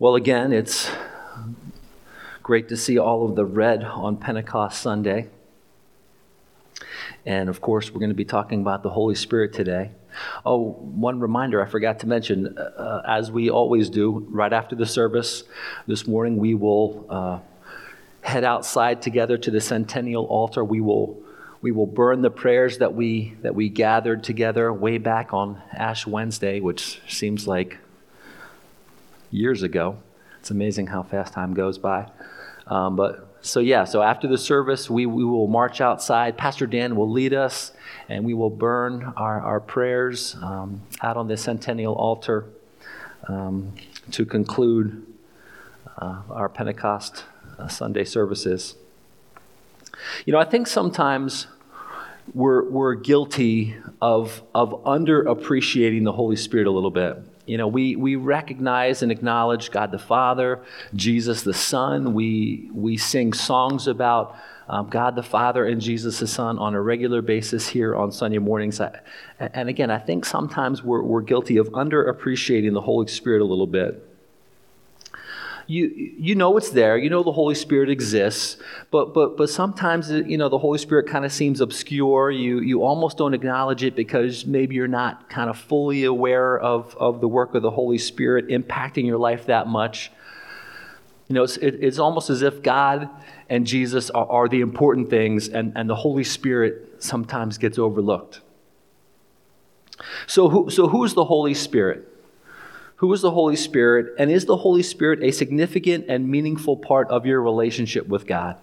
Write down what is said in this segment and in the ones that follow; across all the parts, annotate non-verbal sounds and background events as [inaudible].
Well, again, it's great to see all of the red on Pentecost Sunday. And of course, we're going to be talking about the Holy Spirit today. Oh, one reminder I forgot to mention uh, as we always do, right after the service this morning, we will uh, head outside together to the Centennial Altar. We will, we will burn the prayers that we, that we gathered together way back on Ash Wednesday, which seems like years ago. It's amazing how fast time goes by. Um, but so, yeah, so after the service, we, we will march outside. Pastor Dan will lead us, and we will burn our, our prayers um, out on the Centennial altar um, to conclude uh, our Pentecost uh, Sunday services. You know, I think sometimes we're, we're guilty of, of underappreciating the Holy Spirit a little bit. You know, we, we recognize and acknowledge God the Father, Jesus the Son. We, we sing songs about um, God the Father and Jesus the Son on a regular basis here on Sunday mornings. and again, I think sometimes we're, we're guilty of underappreciating the Holy Spirit a little bit you you know it's there. You know the holy spirit exists. But but but sometimes you know the holy spirit kind of seems obscure. You you almost don't acknowledge it because maybe you're not kind of fully aware of of the work of the holy spirit impacting your life that much. You know it's, it, it's almost as if god and jesus are, are the important things and and the holy spirit sometimes gets overlooked. So who so who's the holy spirit who is the Holy Spirit? And is the Holy Spirit a significant and meaningful part of your relationship with God?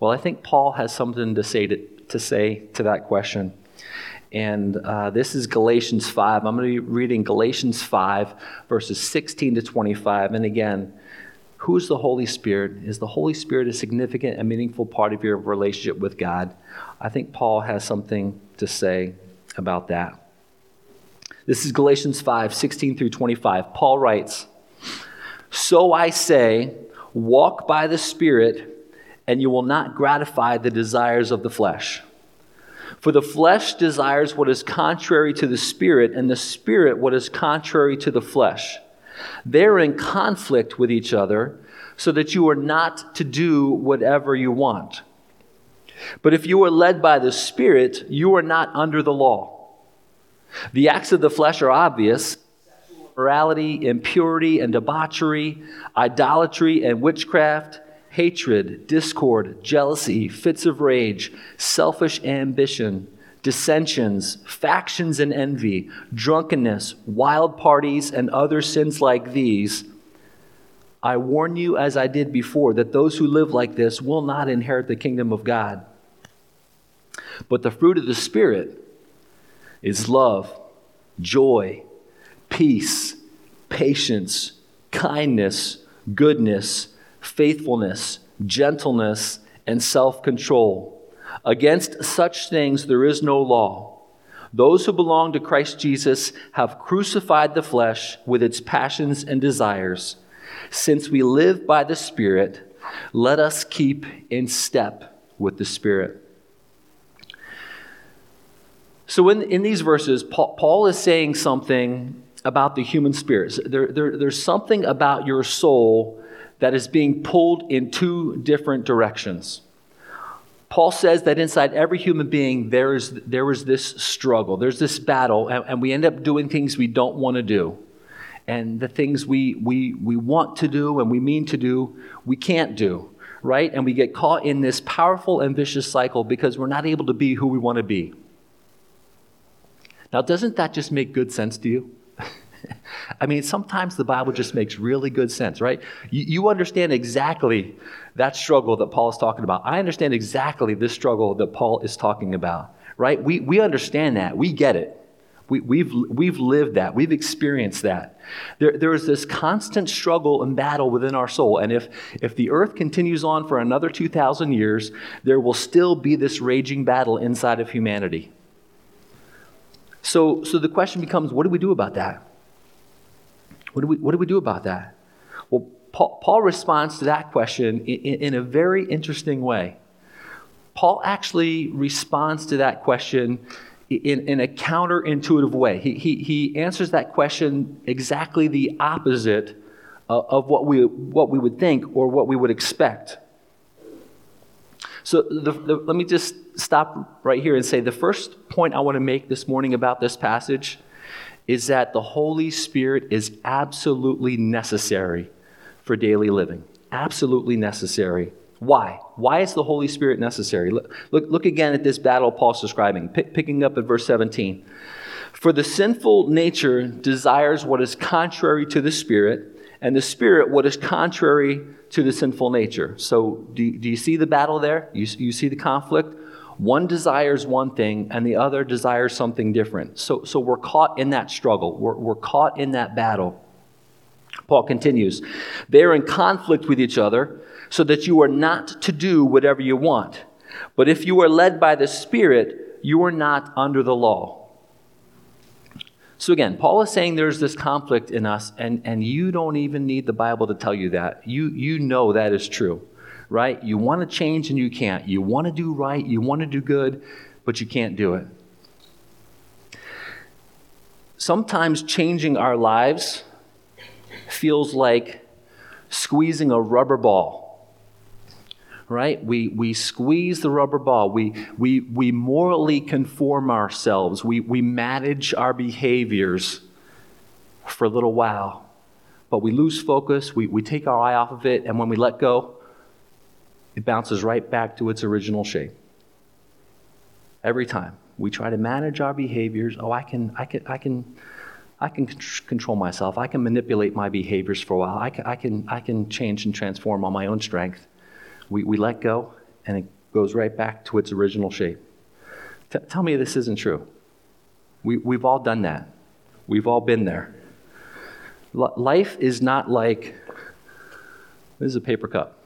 Well, I think Paul has something to say to, to, say to that question. And uh, this is Galatians 5. I'm going to be reading Galatians 5, verses 16 to 25. And again, who is the Holy Spirit? Is the Holy Spirit a significant and meaningful part of your relationship with God? I think Paul has something to say about that. This is Galatians 5 16 through 25. Paul writes, So I say, walk by the Spirit, and you will not gratify the desires of the flesh. For the flesh desires what is contrary to the Spirit, and the Spirit what is contrary to the flesh. They're in conflict with each other, so that you are not to do whatever you want. But if you are led by the Spirit, you are not under the law. The acts of the flesh are obvious morality, impurity and debauchery, idolatry and witchcraft, hatred, discord, jealousy, fits of rage, selfish ambition, dissensions, factions and envy, drunkenness, wild parties, and other sins like these. I warn you, as I did before, that those who live like this will not inherit the kingdom of God. But the fruit of the Spirit, is love, joy, peace, patience, kindness, goodness, faithfulness, gentleness, and self control. Against such things there is no law. Those who belong to Christ Jesus have crucified the flesh with its passions and desires. Since we live by the Spirit, let us keep in step with the Spirit. So, in, in these verses, Paul, Paul is saying something about the human spirit. There, there, there's something about your soul that is being pulled in two different directions. Paul says that inside every human being, there is, there is this struggle, there's this battle, and, and we end up doing things we don't want to do. And the things we, we, we want to do and we mean to do, we can't do, right? And we get caught in this powerful and vicious cycle because we're not able to be who we want to be. Now, doesn't that just make good sense to you? [laughs] I mean, sometimes the Bible just makes really good sense, right? You, you, understand exactly that struggle that Paul is talking about. I understand exactly this struggle that Paul is talking about, right? We, we understand that. We get it. We, we've, we've lived that. We've experienced that. There, there is this constant struggle and battle within our soul. And if, if the earth continues on for another 2,000 years, there will still be this raging battle inside of humanity. So, so the question becomes what do we do about that? What do we, what do, we do about that? Well, Paul, Paul responds to that question in, in a very interesting way. Paul actually responds to that question in, in a counterintuitive way. He, he, he answers that question exactly the opposite uh, of what we, what we would think or what we would expect. So the, the, let me just stop right here and say the first point I want to make this morning about this passage is that the Holy Spirit is absolutely necessary for daily living. Absolutely necessary. Why? Why is the Holy Spirit necessary? Look, look, look again at this battle Paul's describing, pick, picking up at verse 17. For the sinful nature desires what is contrary to the Spirit, and the Spirit what is contrary to the sinful nature. So, do, do you see the battle there? You, you see the conflict? One desires one thing, and the other desires something different. So, so we're caught in that struggle, we're, we're caught in that battle. Paul continues, they are in conflict with each other so that you are not to do whatever you want. But if you are led by the Spirit, you are not under the law. So again, Paul is saying there's this conflict in us, and, and you don't even need the Bible to tell you that. You, you know that is true, right? You want to change and you can't. You want to do right, you want to do good, but you can't do it. Sometimes changing our lives feels like squeezing a rubber ball right? We, we squeeze the rubber ball. We, we, we morally conform ourselves. We, we manage our behaviors for a little while. But we lose focus. We, we take our eye off of it. And when we let go, it bounces right back to its original shape. Every time. We try to manage our behaviors. Oh, I can, I can, I can, I can control myself. I can manipulate my behaviors for a while. I can, I can, I can change and transform on my own strength we, we let go and it goes right back to its original shape. T- tell me this isn't true. We, we've all done that, we've all been there. L- life is not like this is a paper cup.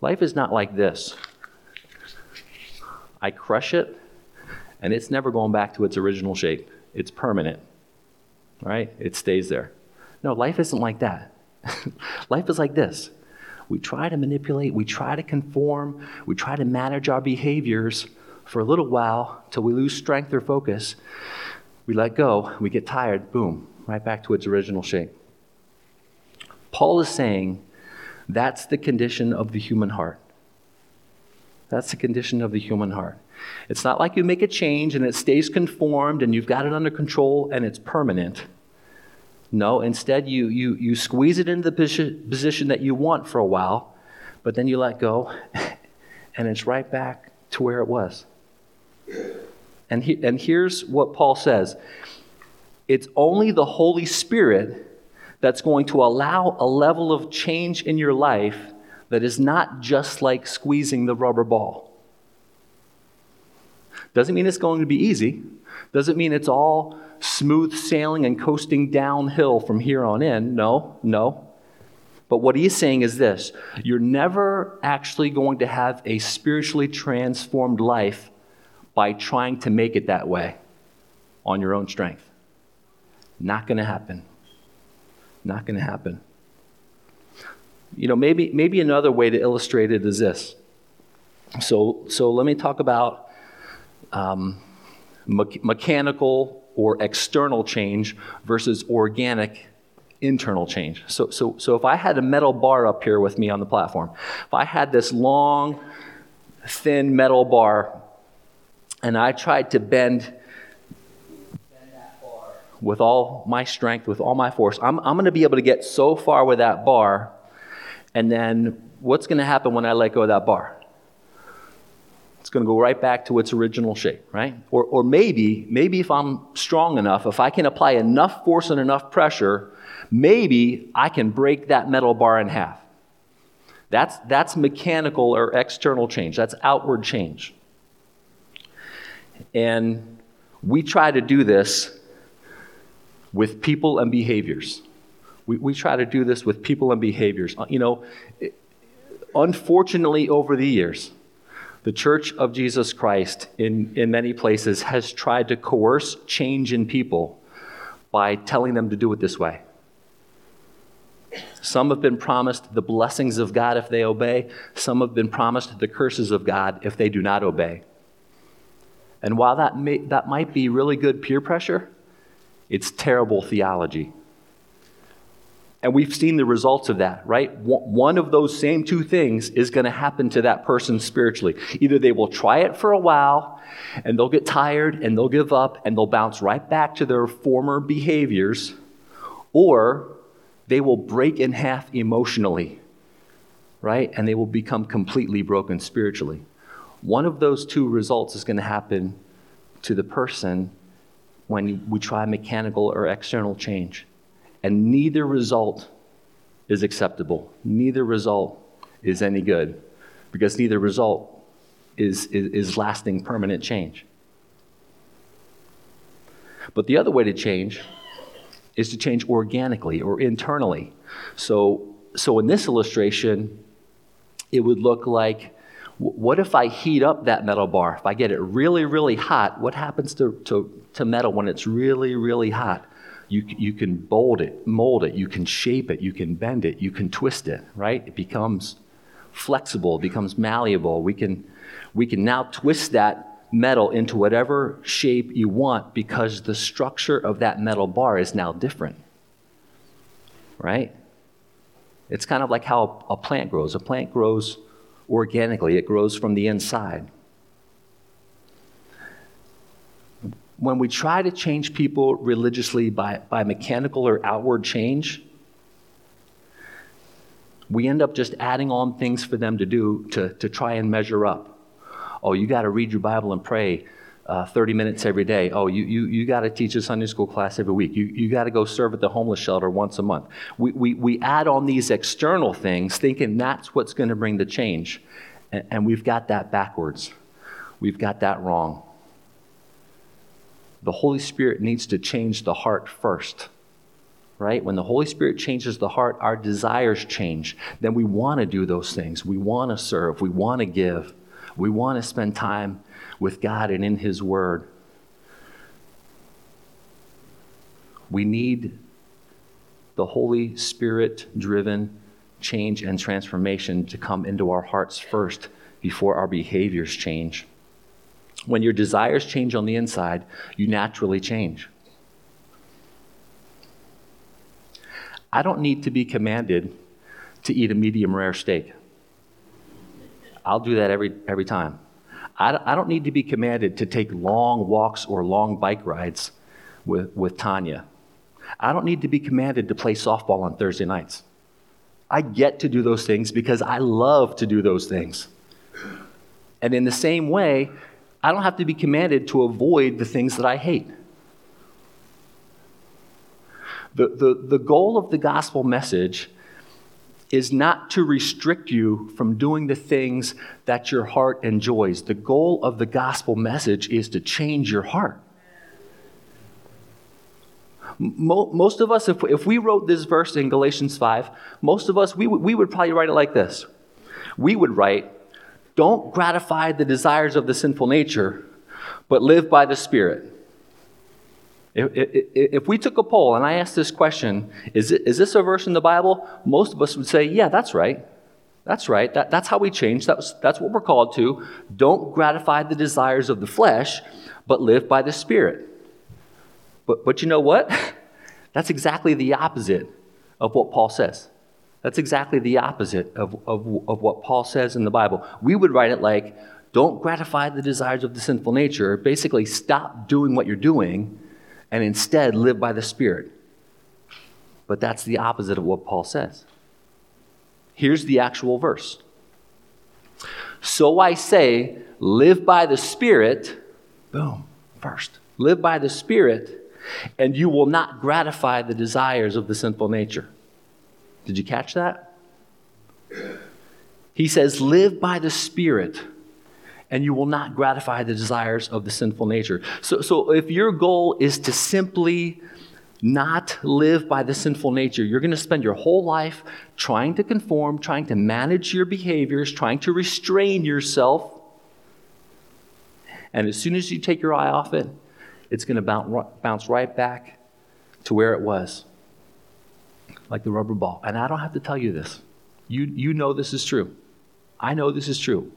Life is not like this. I crush it, and it's never going back to its original shape. It's permanent, right? It stays there. No, life isn't like that. [laughs] life is like this we try to manipulate, we try to conform, we try to manage our behaviors for a little while till we lose strength or focus. We let go, we get tired, boom, right back to its original shape. Paul is saying that's the condition of the human heart. That's the condition of the human heart. It's not like you make a change and it stays conformed and you've got it under control and it's permanent. No, instead, you, you, you squeeze it into the position that you want for a while, but then you let go, [laughs] and it's right back to where it was. And, he, and here's what Paul says it's only the Holy Spirit that's going to allow a level of change in your life that is not just like squeezing the rubber ball. Doesn't mean it's going to be easy, doesn't mean it's all smooth sailing and coasting downhill from here on in. No, no. But what he's saying is this you're never actually going to have a spiritually transformed life by trying to make it that way on your own strength. Not going to happen. Not going to happen. You know, maybe, maybe another way to illustrate it is this. So, so let me talk about um, me- mechanical or external change versus organic internal change. So, so, so if I had a metal bar up here with me on the platform, if I had this long, thin metal bar and I tried to bend, with all my strength, with all my force, I'm, I'm going to be able to get so far with that bar. And then what's going to happen when I let go of that bar? It's going to go right back to its original shape, right? Or, or maybe, maybe if I'm strong enough, if I can apply enough force and enough pressure, maybe I can break that metal bar in half. That's, that's mechanical or external change, that's outward change. And we try to do this with people and behaviors. We, we try to do this with people and behaviors. Uh, you know, unfortunately, over the years, the Church of Jesus Christ, in, in many places, has tried to coerce change in people by telling them to do it this way. Some have been promised the blessings of God if they obey, some have been promised the curses of God if they do not obey. And while that, may, that might be really good peer pressure, it's terrible theology. And we've seen the results of that, right? One of those same two things is going to happen to that person spiritually. Either they will try it for a while and they'll get tired and they'll give up and they'll bounce right back to their former behaviors, or they will break in half emotionally, right? And they will become completely broken spiritually. One of those two results is going to happen to the person when we try mechanical or external change. And neither result is acceptable. Neither result is any good because neither result is, is, is lasting permanent change. But the other way to change is to change organically or internally. So, so in this illustration, it would look like what if I heat up that metal bar? If I get it really, really hot, what happens to, to, to metal when it's really, really hot? You, you can mold it, mold it, you can shape it, you can bend it, you can twist it, right? It becomes flexible, it becomes malleable. We can, we can now twist that metal into whatever shape you want because the structure of that metal bar is now different, right? It's kind of like how a plant grows. A plant grows organically, it grows from the inside. When we try to change people religiously by, by mechanical or outward change, we end up just adding on things for them to do to, to try and measure up. Oh, you got to read your Bible and pray uh, 30 minutes every day. Oh, you, you, you got to teach a Sunday school class every week. You, you got to go serve at the homeless shelter once a month. We, we, we add on these external things thinking that's what's going to bring the change. And, and we've got that backwards. We've got that wrong. The Holy Spirit needs to change the heart first right? When the Holy Spirit changes the heart, our desires change. Then we want to do those things. We want to serve. We want to give. We want to spend time with God and in His Word. We need the Holy Spirit driven change and transformation to come into our hearts first before our behaviors change. When your desires change on the inside, you naturally change. I don't need to be commanded to eat a medium rare steak. I'll do that every, every time. I, don't need to be commanded to take long walks or long bike rides with, with Tanya. I don't need to be commanded to play softball on Thursday nights. I get to do those things because I love to do those things. And in the same way, I don't have to be commanded to avoid the things that I hate. The, the, the goal of the gospel message is not to restrict you from doing the things that your heart enjoys. The goal of the gospel message is to change your heart. Most of us, if, if we wrote this verse in Galatians 5, most of us, we, we would probably write it like this. We would write, Don't gratify the desires of the sinful nature, but live by the Spirit. If, if, if, we took a poll and I asked this question, is, it, is this a verse in the Bible? Most of us would say, yeah, that's right. That's right. That, that's how we change. That's, that's what we're called to. Don't gratify the desires of the flesh, but live by the Spirit. But, but you know what? [laughs] That's exactly the opposite of what Paul says. That's exactly the opposite of, of, of what Paul says in the Bible. We would write it like, don't gratify the desires of the sinful nature. Basically, stop doing what you're doing and instead live by the Spirit. But that's the opposite of what Paul says. Here's the actual verse. So I say, live by the Spirit. Boom, first. Live by the Spirit, and you will not gratify the desires of the sinful nature. Did you catch that? He says, live by the Spirit and you will not gratify the desires of the sinful nature. So, so if your goal is to simply not live by the sinful nature, you're going to spend your whole life trying to conform, trying to manage your behaviors, trying to restrain yourself. And as soon as you take your eye off it, it's going to bounce right back to where it was, like the rubber ball. And I don't have to tell you this. You, you know this is true. I know this is true.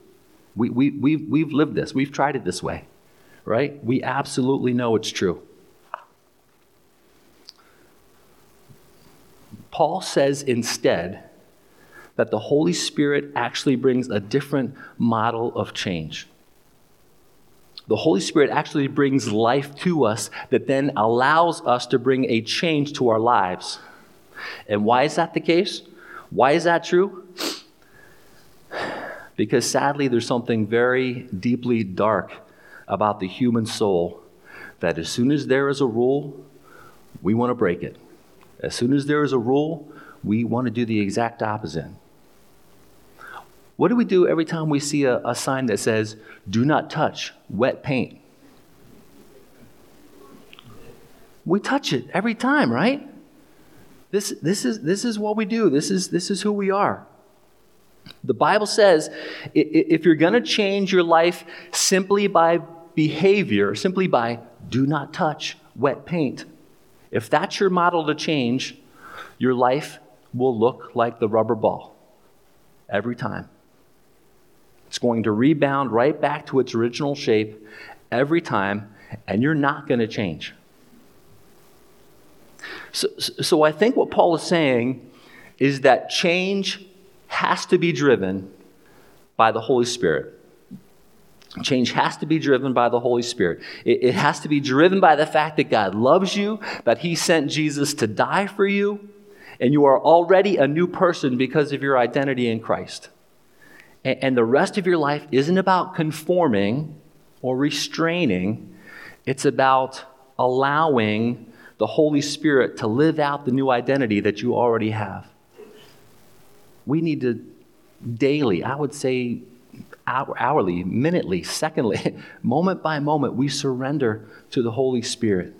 We, we, we've, we've lived this, we've tried it this way, right? We absolutely know it's true. Paul says instead that the Holy Spirit actually brings a different model of change. The Holy Spirit actually brings life to us that then allows us to bring a change to our lives. And why is that the case? Why is that true? Because sadly, there's something very deeply dark about the human soul that as soon as there is a rule, we want to break it. As soon as there is a rule, we want to do the exact opposite. What do we do every time we see a, a sign that says, do not touch wet paint? We touch it every time, right? This, this, is, this is what we do. This is, this is who we are. The Bible says if you're going to change your life simply by behavior, simply by do not touch wet paint, if that's your model to change, your life will look like the rubber ball every time. It's going to rebound right back to its original shape every time, and you're not going to change. So, so I think what Paul is saying is that change has to be driven by the Holy Spirit. Change has to be driven by the Holy Spirit. It, it, has to be driven by the fact that God loves you, that He sent Jesus to die for you, and you are already a new person because of your identity in Christ. And, and the rest of your life isn't about conforming or restraining, it's about allowing the Holy Spirit to live out the new identity that you already have. We need to daily, I would say hour, hourly, minutely, secondly, [laughs] moment by moment, we surrender to the Holy Spirit.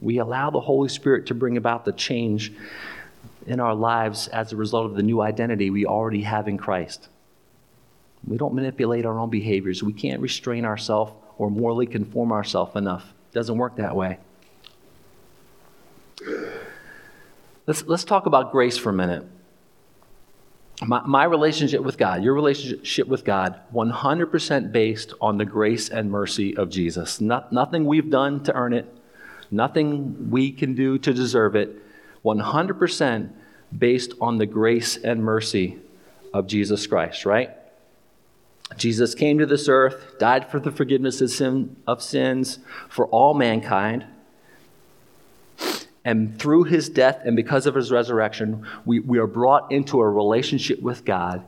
We allow the Holy Spirit to bring about the change in our lives as a result of the new identity we already have in Christ. We don't manipulate our own behaviors. We can't restrain ourselves or morally conform ourselves enough. It doesn't work that way. Let's, let's talk about grace for a minute. My, my relationship with God, your relationship with God, 100% based on the grace and mercy of Jesus. Not, nothing we've done to earn it, nothing we can do to deserve it. 100% based on the grace and mercy of Jesus Christ, right? Jesus came to this earth, died for the forgiveness of, sin, of sins for all mankind. And through his death and because of his resurrection, we, we are brought into a relationship with God.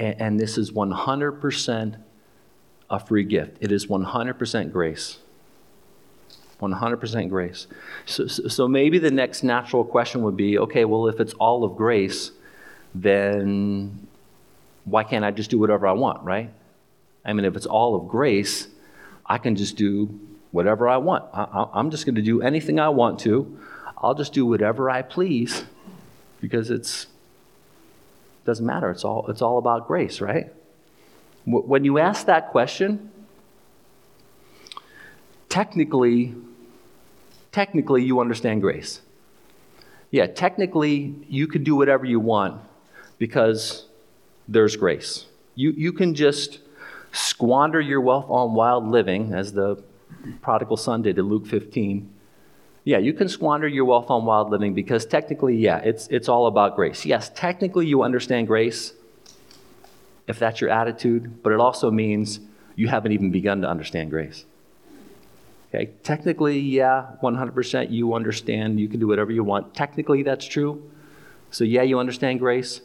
And, and this is 100% a free gift. It is 100% grace. 100% grace. So, so, maybe the next natural question would be okay, well, if it's all of grace, then why can't I just do whatever I want, right? I mean, if it's all of grace, I can just do whatever I want. I, am just going to do anything I want to. I'll just do whatever I please because it's doesn't matter. It's all it's all about grace, right? When you ask that question, technically technically you understand grace. Yeah, technically you can do whatever you want because there's grace. You you can just squander your wealth on wild living as the prodigal son did in Luke 15 yeah, you can squander your wealth on wild living because technically, yeah, it's, it's all about grace. Yes, technically you understand grace if that's your attitude, but it also means you haven't even begun to understand grace. Okay, technically, yeah, 100% you understand, you can do whatever you want. Technically, that's true. So, yeah, you understand grace,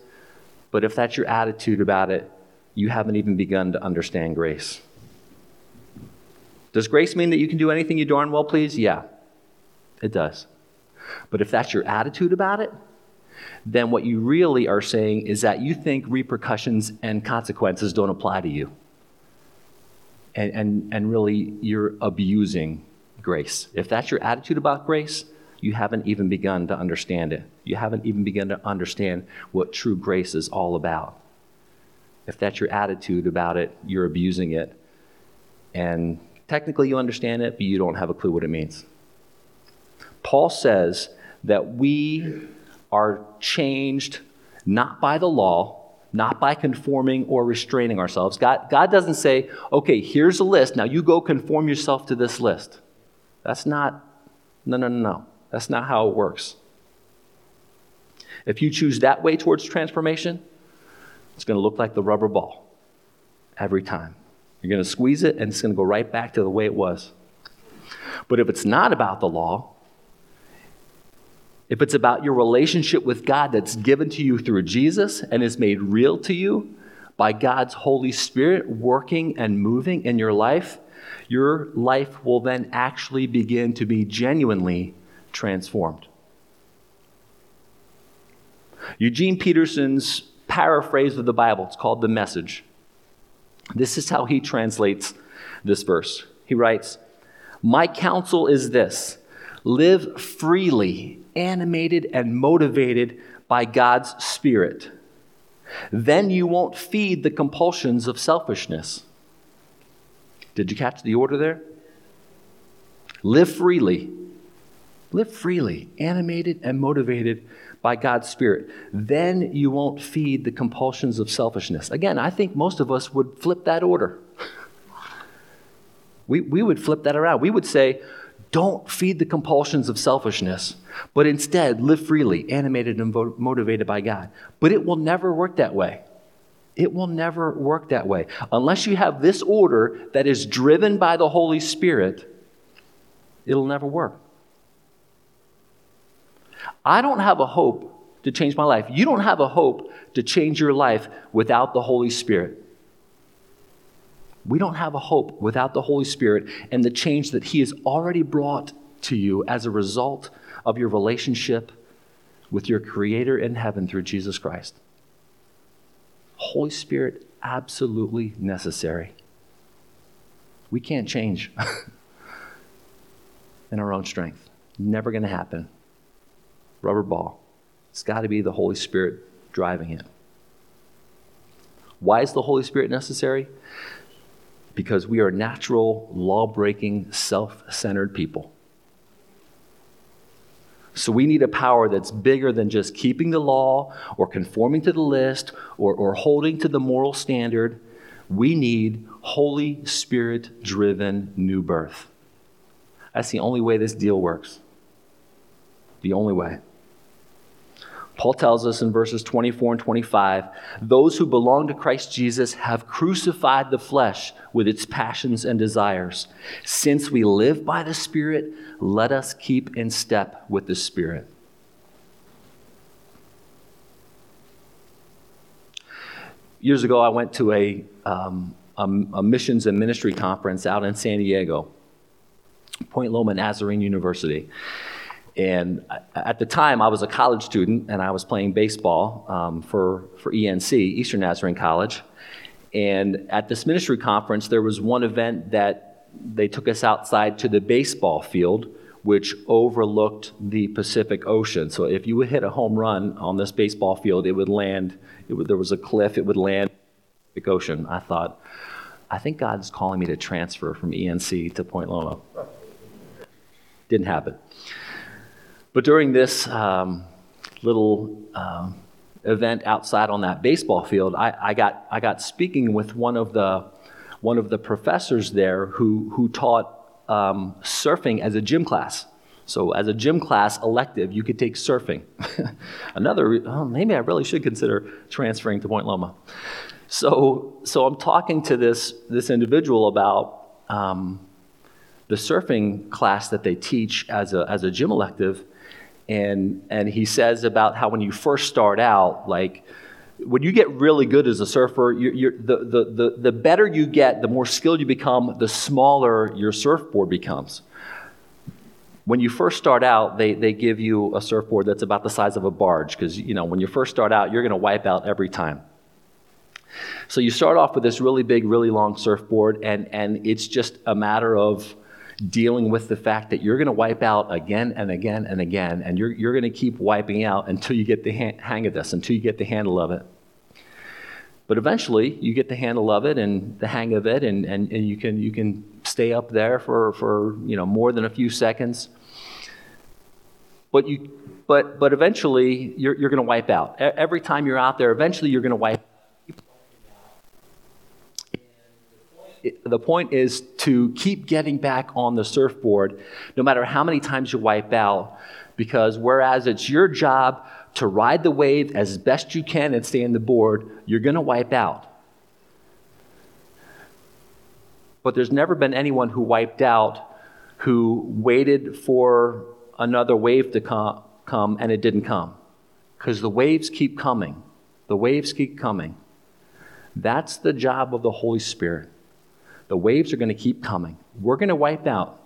but if that's your attitude about it, you haven't even begun to understand grace. Does grace mean that you can do anything you darn well please? Yeah. It does. But if that's your attitude about it, then what you really are saying is that you think repercussions and consequences don't apply to you. And, and, and really, you're abusing grace. If that's your attitude about grace, you haven't even begun to understand it. You haven't even begun to understand what true grace is all about. If that's your attitude about it, you're abusing it. And technically, you understand it, but you don't have a clue what it means. Paul says that we are changed not by the law, not by conforming or restraining ourselves. God, God doesn't say, okay, here's a list. Now you go conform yourself to this list. That's not, no, no, no, no. That's not how it works. If you choose that way towards transformation, it's going to look like the rubber ball every time. You're going to squeeze it, and it's going to go right back to the way it was. But if it's not about the law, if it's about your relationship with God that's given to you through Jesus and is made real to you by God's Holy Spirit working and moving in your life, your life will then actually begin to be genuinely transformed. Eugene Peterson's paraphrase of the Bible, it's called The Message. This is how he translates this verse. He writes, My counsel is this live freely animated and motivated by God's Spirit. Then you won't feed the compulsions of selfishness. Did you catch the order there? Live freely. Live freely, animated and motivated by God's Spirit. Then you won't feed the compulsions of selfishness. Again, I think most of us would flip that order. [laughs] we, we would flip that around. We would say, don't feed the compulsions of selfishness, but instead live freely, animated and motivated by God. But it will never work that way. It will never work that way. Unless you have this order that is driven by the Holy Spirit, it'll never work. I don't have a hope to change my life. You don't have a hope to change your life without the Holy Spirit. We don't have a hope without the Holy Spirit and the change that He has already brought to you as a result of your relationship with your Creator in heaven through Jesus Christ. Holy Spirit, absolutely necessary. We can't change [laughs] in our own strength. Never going to happen. Rubber ball. It's got to be the Holy Spirit driving it. Why is the Holy Spirit necessary? Because we are natural, law breaking, self centered people. So we need a power that's bigger than just keeping the law or conforming to the list or, or holding to the moral standard. We need Holy Spirit driven new birth. That's the only way this deal works. The only way. Paul tells us in verses 24 and 25 those who belong to Christ Jesus have crucified the flesh with its passions and desires. Since we live by the Spirit, let us keep in step with the Spirit. Years ago, I went to a, um, a, a missions and ministry conference out in San Diego, Point Loma Nazarene University. And at the time, I was a college student and I was playing baseball um, for, for ENC, Eastern Nazarene College. And at this ministry conference, there was one event that they took us outside to the baseball field, which overlooked the Pacific Ocean. So if you would hit a home run on this baseball field, it would land, it would, there was a cliff, it would land the Pacific Ocean. I thought, I think God's calling me to transfer from ENC to Point Loma. Didn't happen. But during this um, little um, event outside on that baseball field, I, I, got, I got speaking with one of the, one of the professors there who, who taught um, surfing as a gym class. So, as a gym class elective, you could take surfing. [laughs] Another, oh, maybe I really should consider transferring to Point Loma. So, so I'm talking to this, this individual about um, the surfing class that they teach as a, as a gym elective. And, and he says about how when you first start out, like when you get really good as a surfer, you're, you're, the, the, the, the better you get, the more skilled you become, the smaller your surfboard becomes. When you first start out, they, they give you a surfboard that's about the size of a barge because, you know, when you first start out, you're going to wipe out every time. So you start off with this really big, really long surfboard, and, and it's just a matter of dealing with the fact that you're going to wipe out again and again and again, and you're, you're going to keep wiping out until you get the hang of this, until you get the handle of it. But eventually, you get the handle of it and the hang of it, and, and, and you, can, you can stay up there for, for you know, more than a few seconds. But, you, but, but eventually, you're, you're going to wipe out. Every time you're out there, eventually, you're going to wipe the point is to keep getting back on the surfboard, no matter how many times you wipe out, Because whereas it's your job to ride the wave as best you can and stay on the board, you're going to wipe out. But there's never been anyone who wiped out who waited for another wave to come, come and it didn't come. Because the waves keep coming. The waves keep coming. That's the job of the Holy Spirit. The waves are going to keep coming. We're going to wipe out.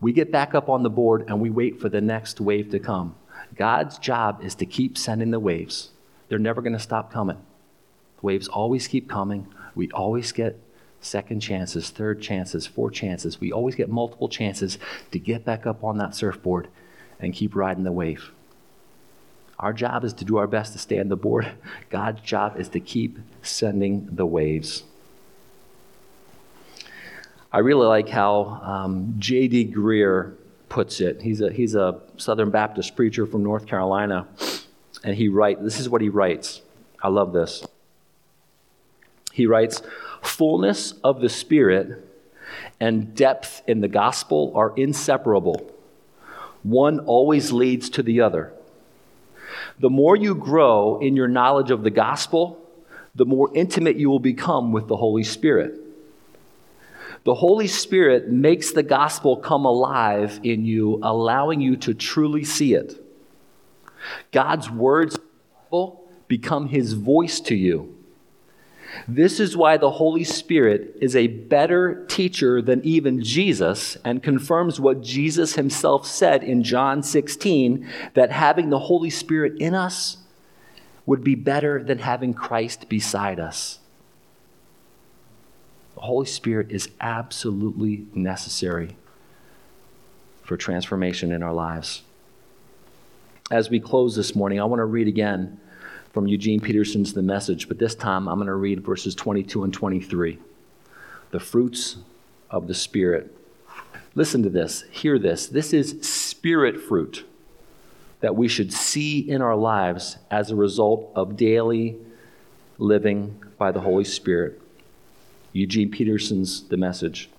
We get back up on the board and we wait for the next wave to come. God's job is to keep sending the waves. They're never going to stop coming. The waves always keep coming. We always get second chances, third chances, four chances. We always get multiple chances to get back up on that surfboard and keep riding the wave. Our job is to do our best to stay on the board. God's job is to keep sending the waves. I really like how um, J.D. Greear puts it. He's a, he's a Southern Baptist preacher from North Carolina, and he writes, this is what he writes. I love this. He writes, fullness of the Spirit and depth in the gospel are inseparable. One always leads to the other. The more you grow in your knowledge of the gospel, the more intimate you will become with the Holy Spirit. The Holy Spirit makes the gospel come alive in you, allowing you to truly see it. God's words become his voice to you. This is why the Holy Spirit is a better teacher than even Jesus and confirms what Jesus himself said in John 16 that having the Holy Spirit in us would be better than having Christ beside us. The Holy Spirit is absolutely necessary for transformation in our lives. As we close this morning, I want to read again from Eugene Peterson's The Message, but this time I'm going to read verses 22 and 23. The fruits of the Spirit. Listen to this, hear this. This is spirit fruit that we should see in our lives as a result of daily living by the Holy Spirit. Eugene Peterson's The Message.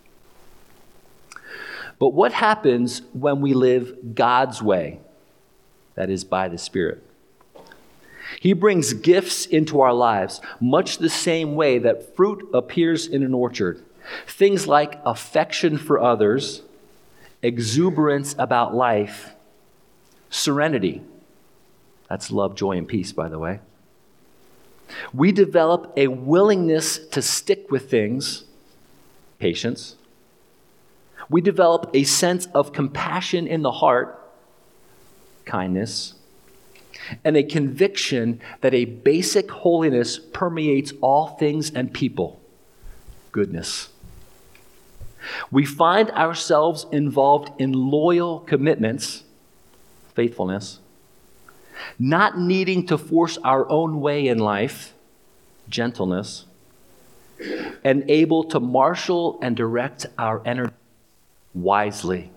But what happens when we live God's way? That is, by the Spirit. He brings gifts into our lives, much the same way that fruit appears in an orchard. Things like affection for others, exuberance about life, serenity. That's love, joy, and peace, by the way. We develop a willingness to stick with things, patience. We develop a sense of compassion in the heart, kindness and a conviction that a basic holiness permeates all things and people goodness. We find ourselves involved in loyal commitments, faithfulness, not needing to force our own way in life, gentleness, and able to marshal and direct our energy wisely,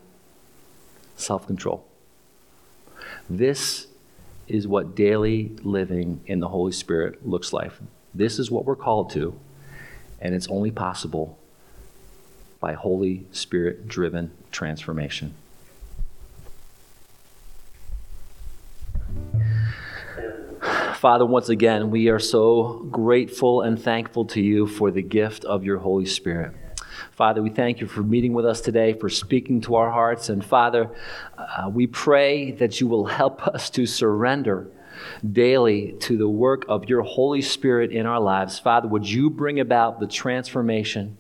self control. This is what daily living in the Holy Spirit looks like. This is what we're called to, and it's only possible by Holy Spirit driven transformation. Father, once again, we are so grateful and thankful to you for the gift of your Holy Spirit. Father, we thank you for meeting with us today, for speaking to our hearts. And Father, uh, we pray that you will help [laughs] us to surrender daily to the work of your Holy Spirit in our lives. Father, would you bring about the transformation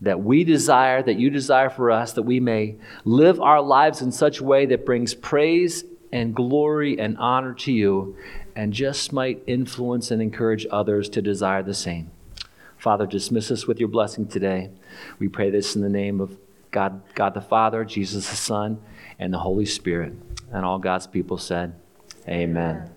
that we desire, that you desire for us, that we may live our lives in such a way that brings praise and glory and honor to you and just might influence and encourage others to desire the same. Father, dismiss us with your blessing today. We pray this in the name of God, God the Father, Jesus the Son, and the Holy Spirit. And all God's people said, Amen. Amen.